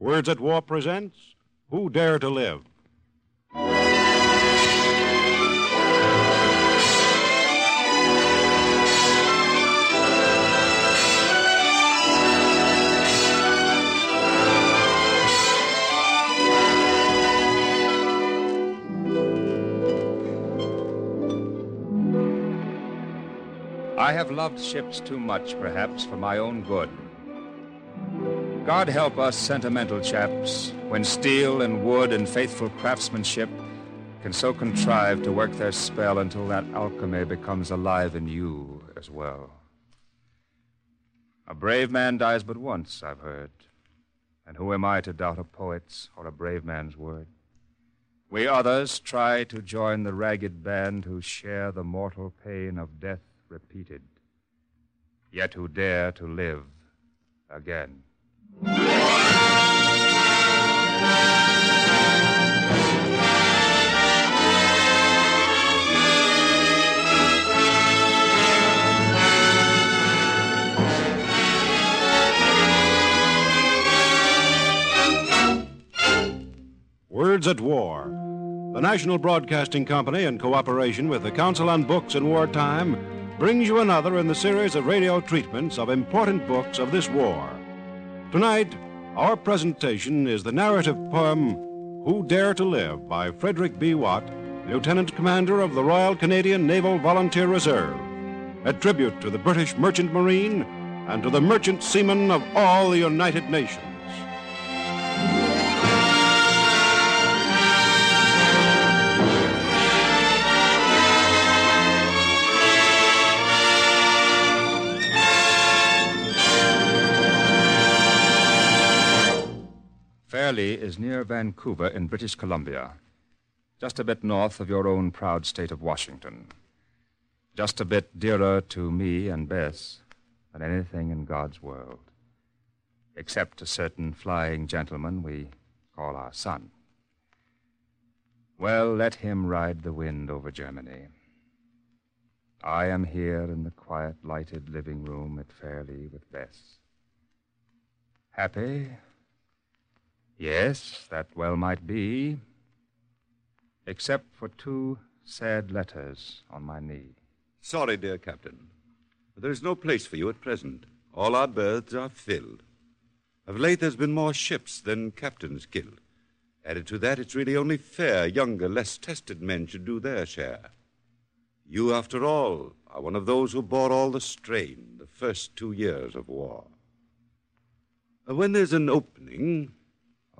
Words at War presents Who Dare to Live? I have loved ships too much, perhaps, for my own good. God help us sentimental chaps when steel and wood and faithful craftsmanship can so contrive to work their spell until that alchemy becomes alive in you as well. A brave man dies but once, I've heard. And who am I to doubt a poet's or a brave man's word? We others try to join the ragged band who share the mortal pain of death repeated, yet who dare to live again. Words at War. The National Broadcasting Company, in cooperation with the Council on Books in Wartime, brings you another in the series of radio treatments of important books of this war. Tonight, our presentation is the narrative poem Who Dare to Live by Frederick B. Watt, Lieutenant Commander of the Royal Canadian Naval Volunteer Reserve, a tribute to the British Merchant Marine and to the merchant seamen of all the United Nations. Fairleigh is near Vancouver in British Columbia, just a bit north of your own proud state of Washington. Just a bit dearer to me and Bess than anything in God's world, except a certain flying gentleman we call our son. Well, let him ride the wind over Germany. I am here in the quiet, lighted living room at Fairleigh with Bess. Happy Yes, that well might be. Except for two sad letters on my knee. Sorry, dear Captain. But there is no place for you at present. All our berths are filled. Of late, there's been more ships than captains killed. Added to that, it's really only fair younger, less tested men should do their share. You, after all, are one of those who bore all the strain the first two years of war. Uh, when there's an opening,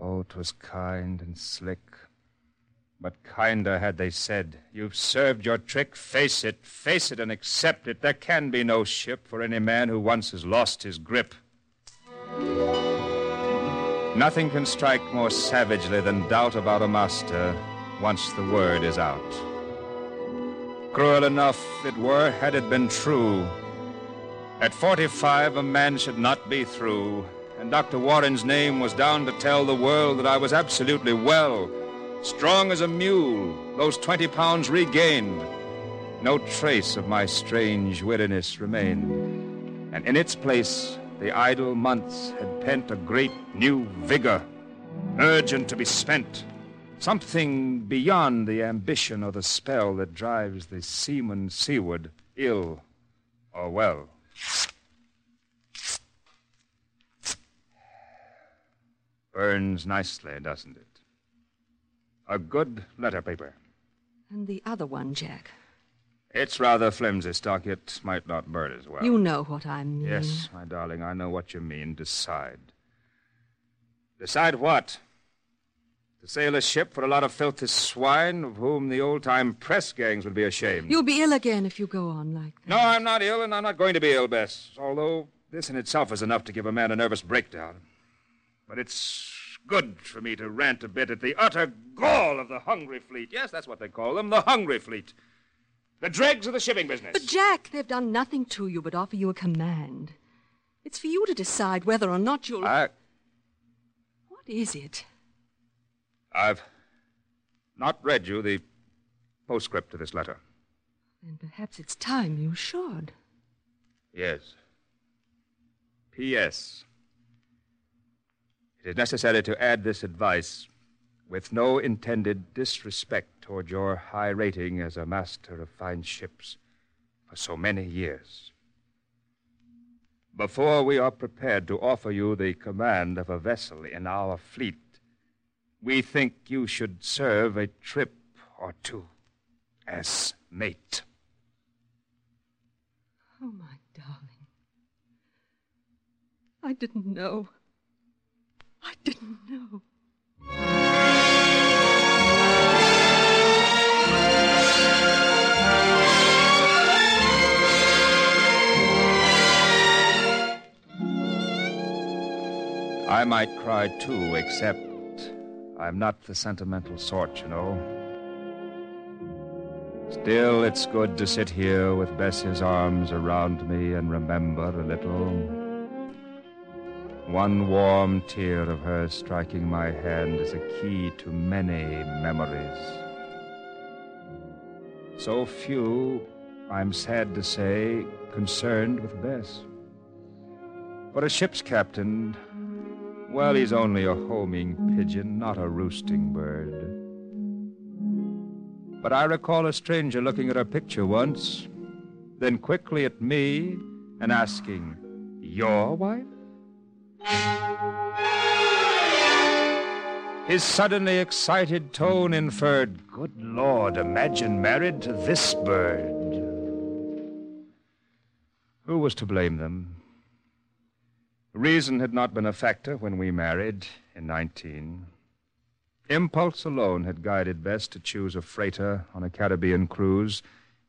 Oh, 'twas kind and slick. But kinder had they said, You've served your trick. Face it, face it, and accept it. There can be no ship for any man who once has lost his grip. Nothing can strike more savagely than doubt about a master once the word is out. Cruel enough it were had it been true. At 45, a man should not be through and Dr. Warren's name was down to tell the world that I was absolutely well, strong as a mule, those 20 pounds regained. No trace of my strange weariness remained, and in its place, the idle months had pent a great new vigor, urgent to be spent. Something beyond the ambition or the spell that drives the seaman seaward, ill or well. Burns nicely, doesn't it? A good letter paper. And the other one, Jack. It's rather flimsy stock. It might not burn as well. You know what I mean. Yes, my darling, I know what you mean. Decide. Decide what? To sail a ship for a lot of filthy swine of whom the old time press gangs would be ashamed. You'll be ill again if you go on like that. No, I'm not ill, and I'm not going to be ill, Bess. Although this in itself is enough to give a man a nervous breakdown. But it's good for me to rant a bit at the utter gall of the hungry fleet. Yes, that's what they call them, the hungry fleet. The dregs of the shipping business. But, Jack, they've done nothing to you but offer you a command. It's for you to decide whether or not you'll. I. What is it? I've not read you the postscript to this letter. Then perhaps it's time you should. Yes. P.S. It is necessary to add this advice with no intended disrespect toward your high rating as a master of fine ships for so many years. Before we are prepared to offer you the command of a vessel in our fleet, we think you should serve a trip or two as mate. Oh, my darling. I didn't know. I didn't know. I might cry too, except I'm not the sentimental sort, you know. Still, it's good to sit here with Bessie's arms around me and remember a little. One warm tear of hers striking my hand is a key to many memories. So few, I'm sad to say, concerned with Bess. But a ship's captain, well, he's only a homing pigeon, not a roosting bird. But I recall a stranger looking at her picture once, then quickly at me and asking, Your wife? His suddenly excited tone inferred, Good Lord, imagine married to this bird. Who was to blame them? Reason had not been a factor when we married in 19. Impulse alone had guided Bess to choose a freighter on a Caribbean cruise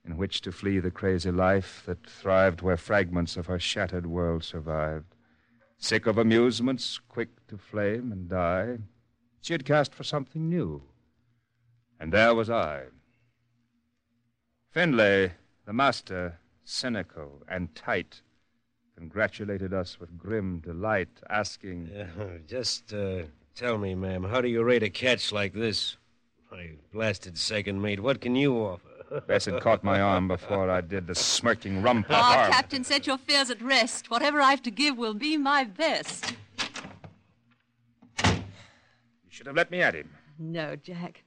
in which to flee the crazy life that thrived where fragments of her shattered world survived. Sick of amusements, quick to flame and die, she had cast for something new. And there was I. Findlay, the master, cynical and tight, congratulated us with grim delight, asking, Uh, just uh, tell me, ma'am, how do you rate a catch like this? My blasted second mate, what can you offer? Bess had caught my arm before I did the smirking rump of Ah. Captain, set your fears at rest. Whatever I've to give will be my best. You should have let me at him. No, Jack.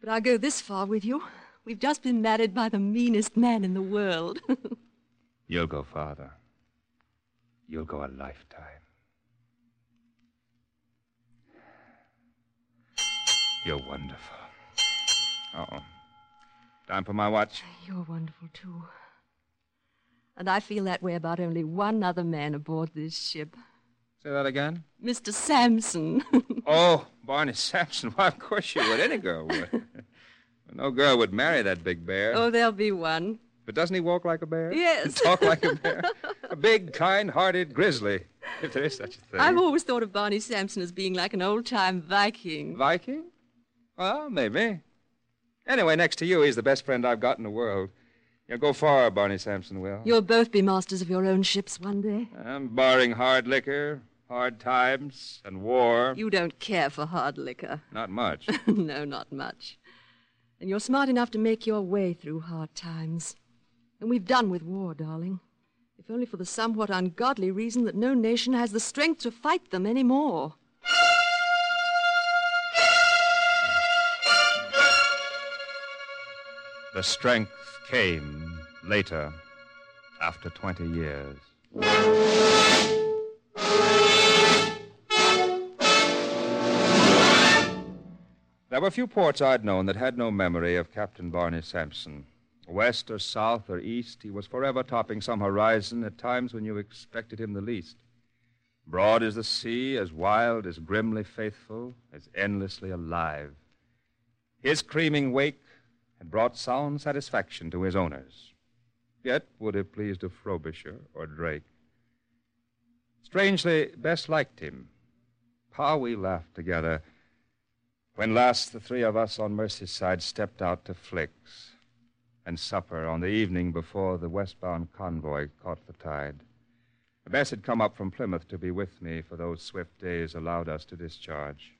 But I'll go this far with you. We've just been married by the meanest man in the world. You'll go farther. You'll go a lifetime. You're wonderful. Uh-oh. Time for my watch. You're wonderful, too. And I feel that way about only one other man aboard this ship Say that again? Mr. Sampson. Oh, Barney Sampson. Why, of course you would. Any girl would. no girl would marry that big bear. oh, there'll be one. But doesn't he walk like a bear? Yes. Talk like a bear? a big, kind-hearted grizzly, if there is such a thing. I've always thought of Barney Sampson as being like an old time Viking. Viking? Well, maybe. Anyway, next to you, he's the best friend I've got in the world. You'll go far, Barney Sampson will. You'll both be masters of your own ships one day. Um, barring hard liquor, hard times, and war. You don't care for hard liquor. Not much. no, not much. And you're smart enough to make your way through hard times. And we've done with war, darling. If only for the somewhat ungodly reason that no nation has the strength to fight them any more. The strength came later, after 20 years. There were few ports I'd known that had no memory of Captain Barney Sampson. West or south or east, he was forever topping some horizon at times when you expected him the least. Broad as the sea, as wild, as grimly faithful, as endlessly alive. His creaming wake had brought sound satisfaction to his owners, yet would have pleased a Frobisher or Drake. Strangely, Bess liked him. How we laughed together when last the three of us on Merseyside stepped out to Flicks and supper on the evening before the westbound convoy caught the tide. Bess had come up from Plymouth to be with me for those swift days allowed us to discharge.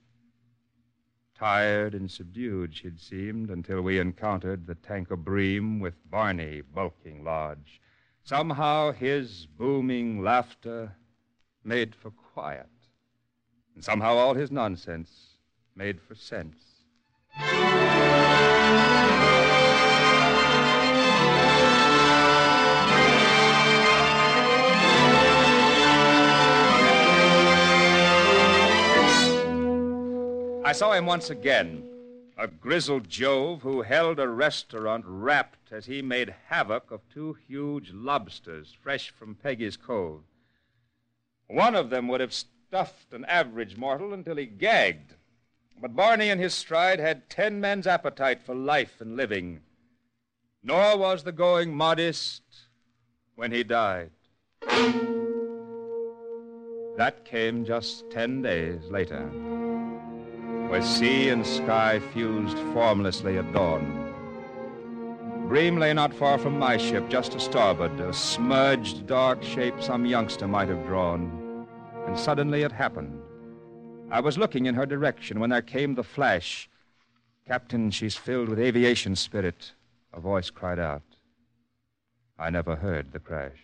Tired and subdued she'd seemed until we encountered the tank of Bream with Barney bulking large. Somehow his booming laughter made for quiet. And somehow all his nonsense made for sense. Saw him once again, a grizzled Jove who held a restaurant wrapped as he made havoc of two huge lobsters fresh from Peggy's Cove. One of them would have stuffed an average mortal until he gagged. But Barney in his stride had ten men's appetite for life and living. Nor was the going modest when he died. That came just ten days later, where sea and sky fused formlessly at dawn. Bream lay not far from my ship, just to starboard, a smudged, dark shape some youngster might have drawn. And suddenly it happened. I was looking in her direction when there came the flash. Captain, she's filled with aviation spirit. A voice cried out. I never heard the crash.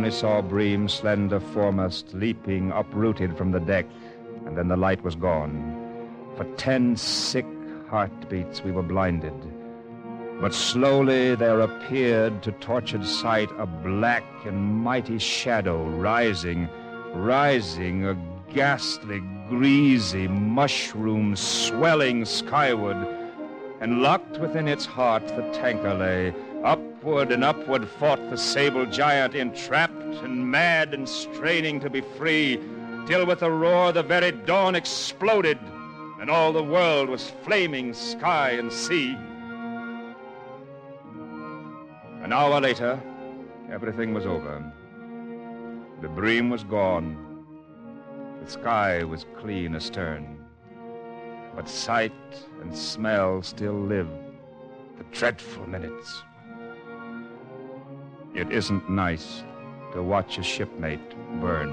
Only saw Bream's slender foremast leaping, uprooted from the deck, and then the light was gone. For ten sick heartbeats we were blinded. But slowly there appeared to tortured sight a black and mighty shadow rising, rising, a ghastly, greasy mushroom swelling skyward. And locked within its heart the tanker lay. Upward and upward fought the sable giant, entrapped and mad and straining to be free, till with a roar the very dawn exploded, and all the world was flaming sky and sea. An hour later, everything was over. The bream was gone. The sky was clean astern. But sight and smell still lived. The dreadful minutes. It isn't nice to watch a shipmate burn.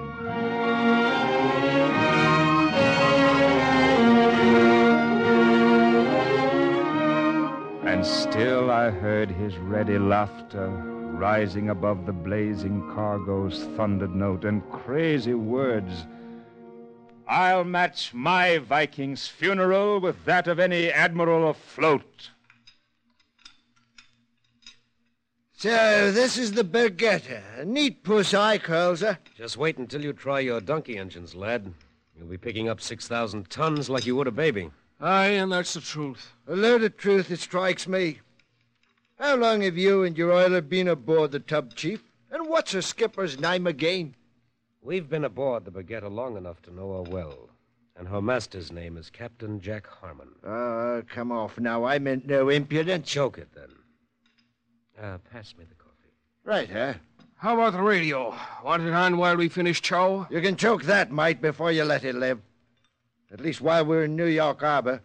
And still I heard his ready laughter rising above the blazing cargo's thundered note and crazy words. I'll match my Viking's funeral with that of any admiral afloat. So, this is the Bergetta. A neat puss eye curls her. Just wait until you try your donkey engines, lad. You'll be picking up 6,000 tons like you would a baby. Aye, and that's the truth. A load of truth, it strikes me. How long have you and your oiler been aboard the tub, Chief? And what's her skipper's name again? We've been aboard the Bergetta long enough to know her well. And her master's name is Captain Jack Harmon. Oh, come off now. I meant no impudence. Choke it, then. Uh, pass me the coffee. Right, huh? How about the radio? Want it on while we finish chow? You can choke that, mate, before you let it live. At least while we're in New York Harbor.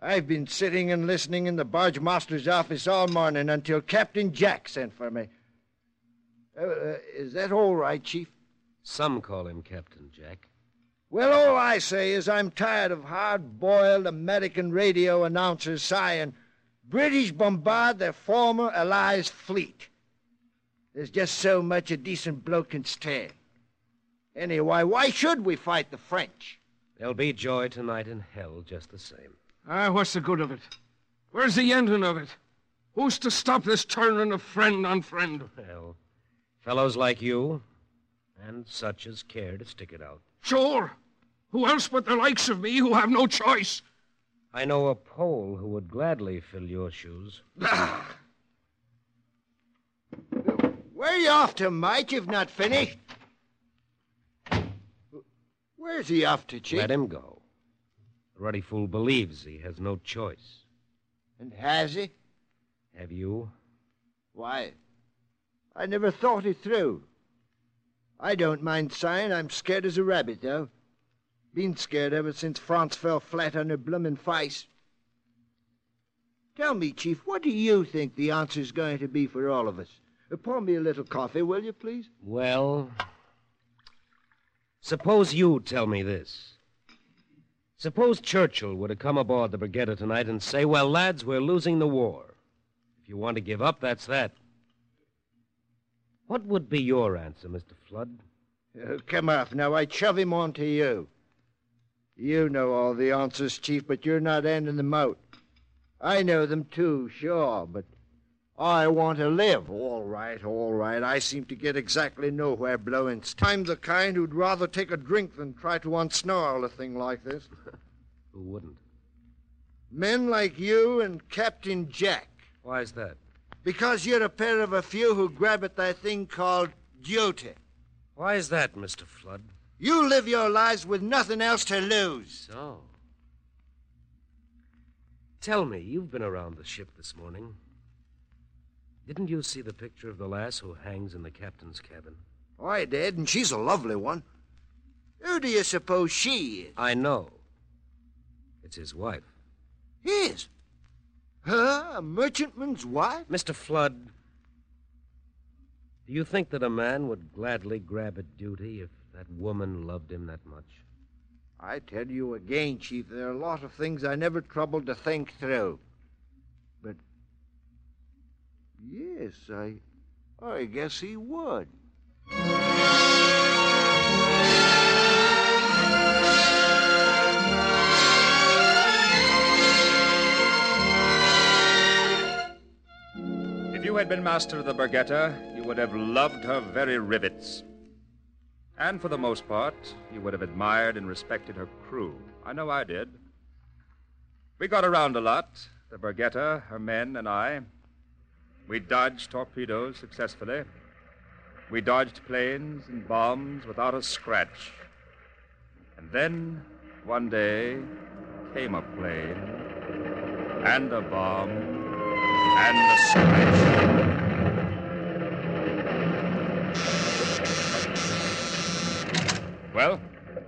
I've been sitting and listening in the barge master's office all morning until Captain Jack sent for me. Uh, uh, is that all right, Chief? Some call him Captain Jack. Well, all I say is I'm tired of hard boiled American radio announcers sighing, British bombard their former allies' fleet. There's just so much a decent bloke can stand. Anyway, why should we fight the French? There'll be joy tonight in hell just the same. Ah, what's the good of it? Where's the ending of it? Who's to stop this turning of friend on friend? Well, fellows like you, and such as care to stick it out. Sure. Who else but the likes of me who have no choice? I know a Pole who would gladly fill your shoes. Where are you off to, Mike, You've not finished? Where's he off to, Chief? Let him go. The ruddy fool believes he has no choice. And has he? Have you? Why, I never thought it through. I don't mind saying I'm scared as a rabbit, though. Been scared ever since France fell flat on her bloomin' face. Tell me, Chief, what do you think the answer's going to be for all of us? Pour me a little coffee, will you, please? Well, suppose you tell me this. Suppose Churchill were to come aboard the Brigetta tonight and say, Well, lads, we're losing the war. If you want to give up, that's that. What would be your answer, Mr. Flood? Uh, come off now. I'd shove him on to you. You know all the answers, Chief, but you're not handing them out. I know them too, sure, but I want to live. All right, all right. I seem to get exactly nowhere blowing. I'm the kind who'd rather take a drink than try to unsnarl a thing like this. Who wouldn't? Men like you and Captain Jack. Why is that? Because you're a pair of a few who grab at that thing called duty. Why is that, Mr. Flood? You live your lives with nothing else to lose. So. Tell me, you've been around the ship this morning. Didn't you see the picture of the lass who hangs in the captain's cabin? Oh, I did, and she's a lovely one. Who do you suppose she is? I know. It's his wife. His? Her, a merchantman's wife? Mr. Flood, do you think that a man would gladly grab at duty if that woman loved him that much? I tell you again, Chief, there are a lot of things I never troubled to think through. But yes, I I guess he would. If you had been master of the Bergetta, you would have loved her very rivets. And for the most part, you would have admired and respected her crew. I know I did. We got around a lot the Bergetta, her men, and I. We dodged torpedoes successfully. We dodged planes and bombs without a scratch. And then, one day, came a plane, and a bomb, and a scratch. Well,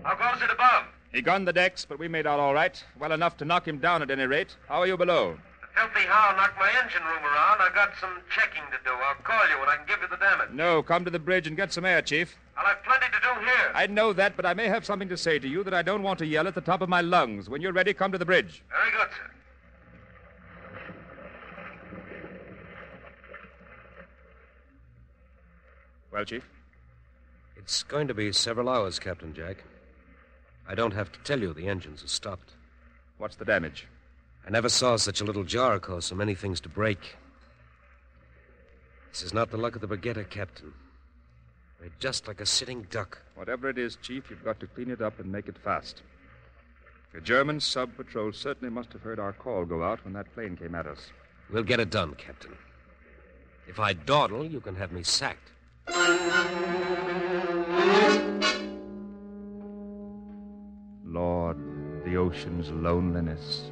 How goes it above? he gunned the decks, but we made out all right. Well enough to knock him down at any rate. How are you below? The filthy howl knocked my engine room around. I got some checking to do. I'll call you when I can give you the damage. No, come to the bridge and get some air, Chief. I'll have plenty to do here. I know that, but I may have something to say to you that I don't want to yell at the top of my lungs. When you're ready, come to the bridge. Very good, sir. Well, Chief? It's going to be several hours, Captain Jack. I don't have to tell you the engines are stopped. What's the damage? I never saw such a little jar cause so many things to break. This is not the luck of the Brigetta, Captain. We're just like a sitting duck. Whatever it is, Chief, you've got to clean it up and make it fast. The German sub patrol certainly must have heard our call go out when that plane came at us. We'll get it done, Captain. If I dawdle, you can have me sacked. Lord, the ocean's loneliness.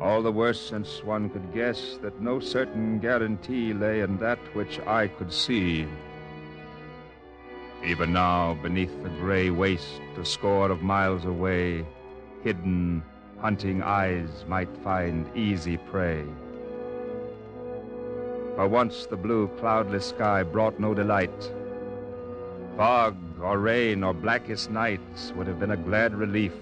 All the worse since one could guess that no certain guarantee lay in that which I could see. Even now, beneath the gray waste, a score of miles away, hidden, hunting eyes might find easy prey. For once the blue, cloudless sky brought no delight. Fog or rain or blackest nights would have been a glad relief.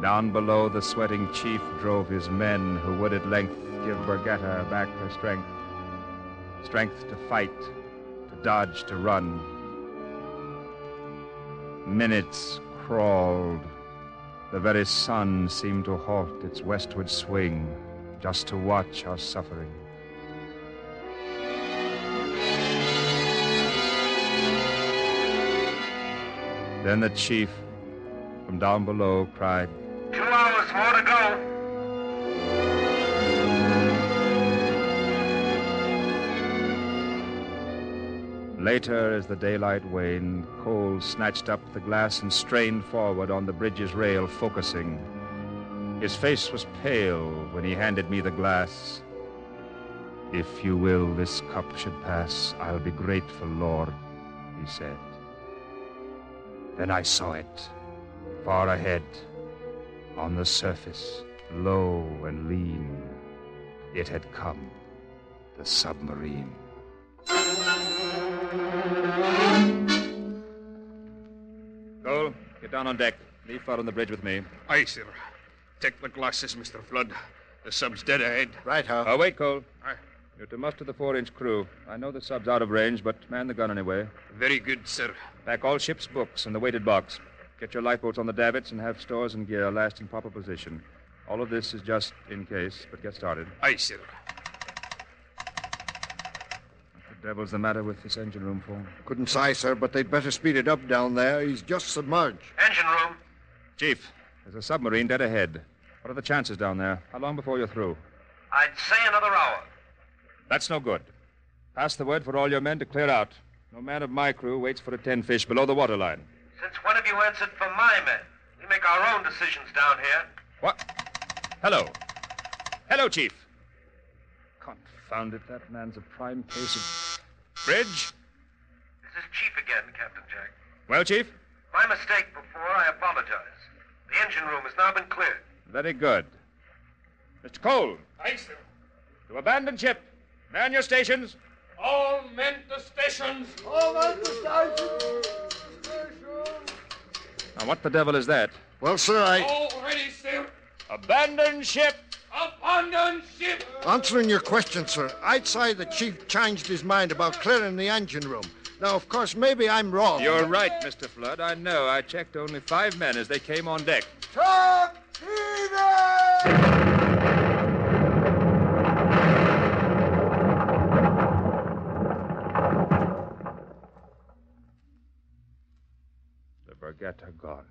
Down below, the sweating chief drove his men who would at length give Bergetta back her strength. Strength to fight, to dodge, to run. Minutes crawled. The very sun seemed to halt its westward swing just to watch our suffering. Then the chief from down below cried, Two hours more to go. Later, as the daylight waned, Cole snatched up the glass and strained forward on the bridge's rail, focusing. His face was pale when he handed me the glass. If you will, this cup should pass. I'll be grateful, Lord, he said. Then I saw it, far ahead, on the surface, low and lean. It had come, the submarine. Cole, Get down on deck. Leave Flood on the bridge with me. Aye, sir. Take the glasses, Mr. Flood. The sub's dead ahead. Right, how? Oh, uh, wait, Cole. Aye. You're to muster the four-inch crew. I know the sub's out of range, but man the gun anyway. Very good, sir. Pack all ship's books and the weighted box. Get your lifeboats on the davits and have stores and gear last in proper position. All of this is just in case, but get started. Aye, sir. What the devil's the matter with this engine room for? Couldn't say, sir, but they'd better speed it up down there. He's just submerged. Engine room. Chief, there's a submarine dead ahead. What are the chances down there? How long before you're through? I'd say another hour. That's no good. Pass the word for all your men to clear out. No man of my crew waits for a tin fish below the waterline. Since one of you answered for my men? We make our own decisions down here. What? Hello. Hello, Chief. Confound it, that man's a prime case of. Bridge? This is Chief again, Captain Jack. Well, Chief? My mistake before, I apologize. The engine room has now been cleared. Very good. Mr. Cole, Aye, sir. to abandon ship. Man your stations. All men to stations. All men to stations. Now, what the devil is that? Well, sir, I. All ready, sir. Abandon ship! Abandon ship. Answering your question, sir, I'd say the chief changed his mind about clearing the engine room. Now, of course, maybe I'm wrong. You're right, Mr. Flood. I know. I checked only five men as they came on deck. The Bargetta gone.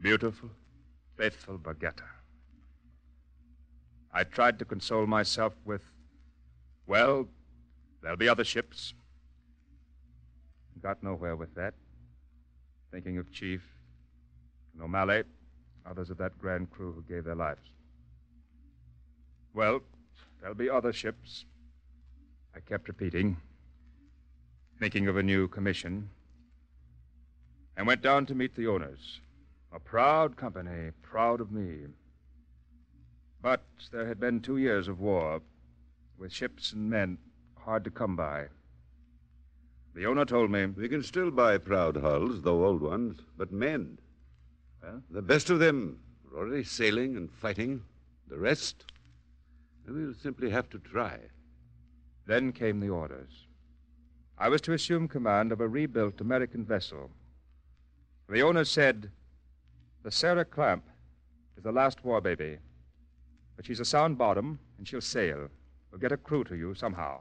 Beautiful, faithful Bargetta. I tried to console myself with, well, there'll be other ships. Got nowhere with that. Thinking of Chief and O'Malley, others of that grand crew who gave their lives. Well, there'll be other ships. I kept repeating, thinking of a new commission, and went down to meet the owners. A proud company, proud of me. But there had been two years of war, with ships and men hard to come by. The owner told me, We can still buy proud hulls, though old ones, but men. Well? The best of them are already sailing and fighting. The rest, we'll simply have to try. Then came the orders. I was to assume command of a rebuilt American vessel. The owner said, The Sarah Clamp is the last war baby, but she's a sound bottom and she'll sail. We'll get a crew to you somehow.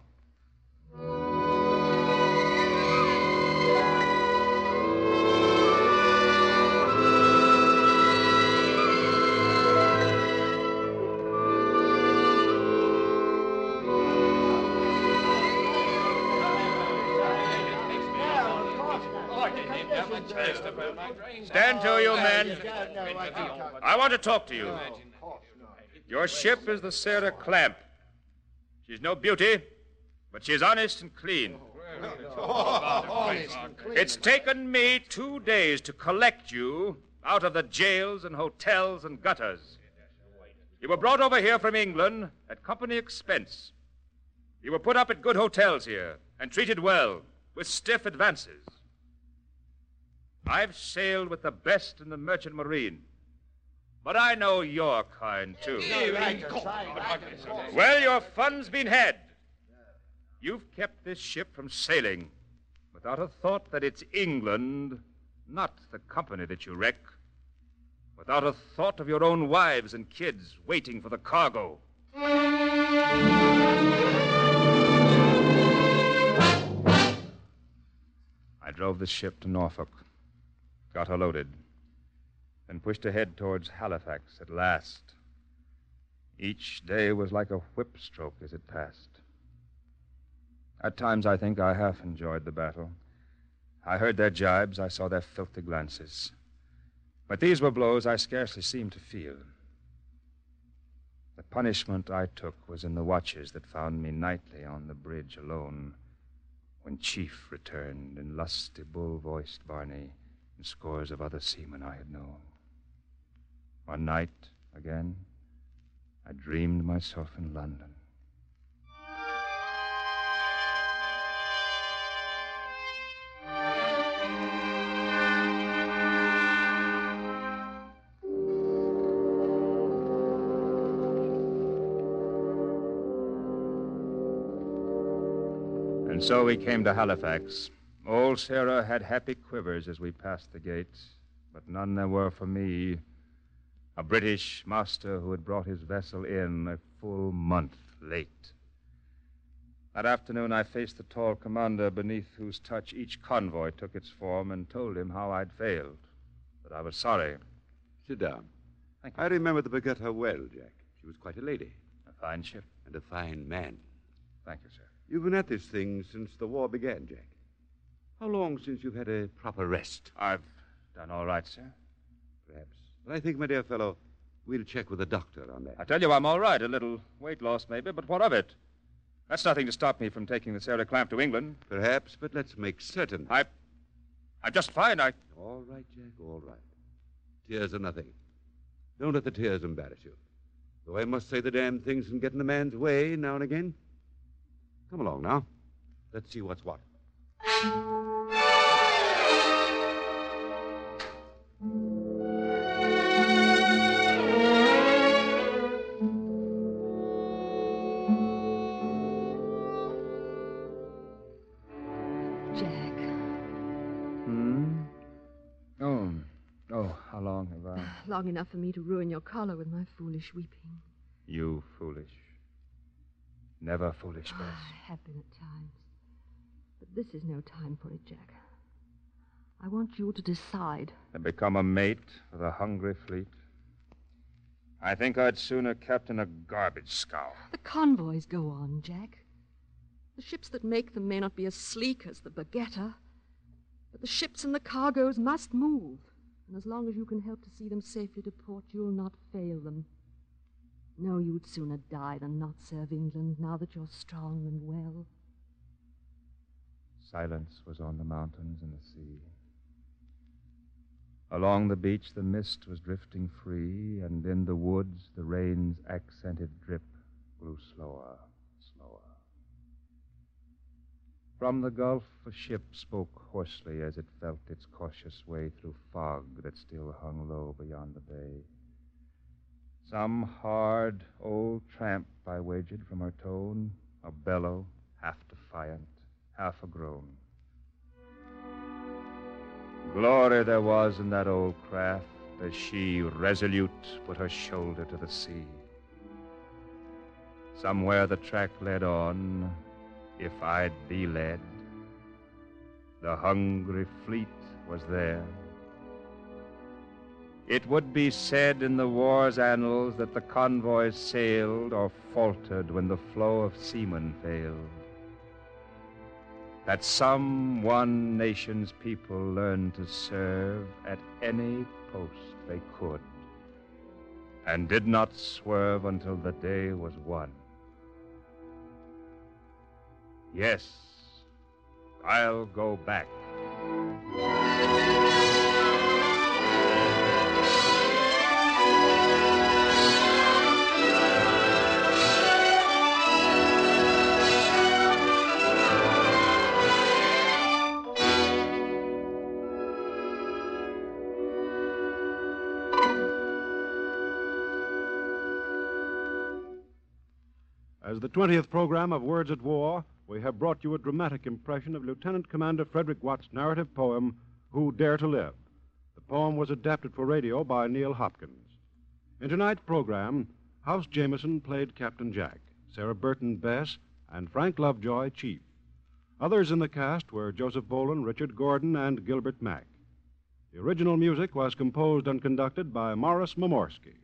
Stand to, you men. I want to talk to you. Your ship is the Sarah Clamp. She's no beauty, but she's honest and clean. It's taken me two days to collect you out of the jails and hotels and gutters. You were brought over here from England at company expense. You were put up at good hotels here and treated well with stiff advances. I've sailed with the best in the merchant marine. But I know your kind, too. Well, your fun's been had. You've kept this ship from sailing without a thought that it's England, not the company that you wreck. Without a thought of your own wives and kids waiting for the cargo. I drove the ship to Norfolk, got her loaded, then pushed ahead towards Halifax at last. Each day was like a whip stroke as it passed. At times, I think I half enjoyed the battle. I heard their jibes, I saw their filthy glances. But these were blows I scarcely seemed to feel. The punishment I took was in the watches that found me nightly on the bridge alone when Chief returned in lusty, bull voiced Barney and scores of other seamen I had known. One night, again, I dreamed myself in London. And so we came to Halifax. Old Sarah had happy quivers as we passed the gates, but none there were for me. A British master who had brought his vessel in a full month late. That afternoon, I faced the tall commander beneath whose touch each convoy took its form and told him how I'd failed. But I was sorry. Sit down. Thank you. I remember the Bagetta well, Jack. She was quite a lady A fine ship. and a fine man. Thank you, sir. You've been at this thing since the war began, Jack. How long since you've had a proper rest? I've done all right, sir. Perhaps. But I think, my dear fellow, we'll check with the doctor on that. I tell you, I'm all right. A little weight loss, maybe, but what of it? That's nothing to stop me from taking the Sarah Clamp to England. Perhaps, but let's make certain. I. I'm just fine. I. All right, Jack, all right. Tears are nothing. Don't let the tears embarrass you. Though I must say the damn things can get in a man's way now and again. Come along now. Let's see what's what. Long enough for me to ruin your collar with my foolish weeping. You foolish. Never foolish, Ah, Bess. I have been at times. But this is no time for it, Jack. I want you to decide. And become a mate for the hungry fleet. I think I'd sooner captain a garbage scow. The convoys go on, Jack. The ships that make them may not be as sleek as the Bagetta, but the ships and the cargoes must move. And as long as you can help to see them safely to port, you'll not fail them. No, you'd sooner die than not serve England now that you're strong and well. Silence was on the mountains and the sea. Along the beach, the mist was drifting free, and in the woods, the rain's accented drip grew slower, slower. From the gulf, a ship spoke hoarsely as it felt its cautious way through fog that still hung low beyond the bay. Some hard old tramp, I wagered from her tone, a bellow, half defiant, half a groan. Glory there was in that old craft as she, resolute, put her shoulder to the sea. Somewhere the track led on, if I'd be led. The hungry fleet was there. It would be said in the war's annals that the convoys sailed or faltered when the flow of seamen failed that some one nation's people learned to serve at any post they could, and did not swerve until the day was won. Yes, I'll go back. As the 20th program of Words at War, we have brought you a dramatic impression of Lieutenant Commander Frederick Watt's narrative poem, Who Dare to Live. The poem was adapted for radio by Neil Hopkins. In tonight's program, House Jameson played Captain Jack, Sarah Burton Bess, and Frank Lovejoy Chief. Others in the cast were Joseph Boland, Richard Gordon, and Gilbert Mack. The original music was composed and conducted by Morris Mamorsky.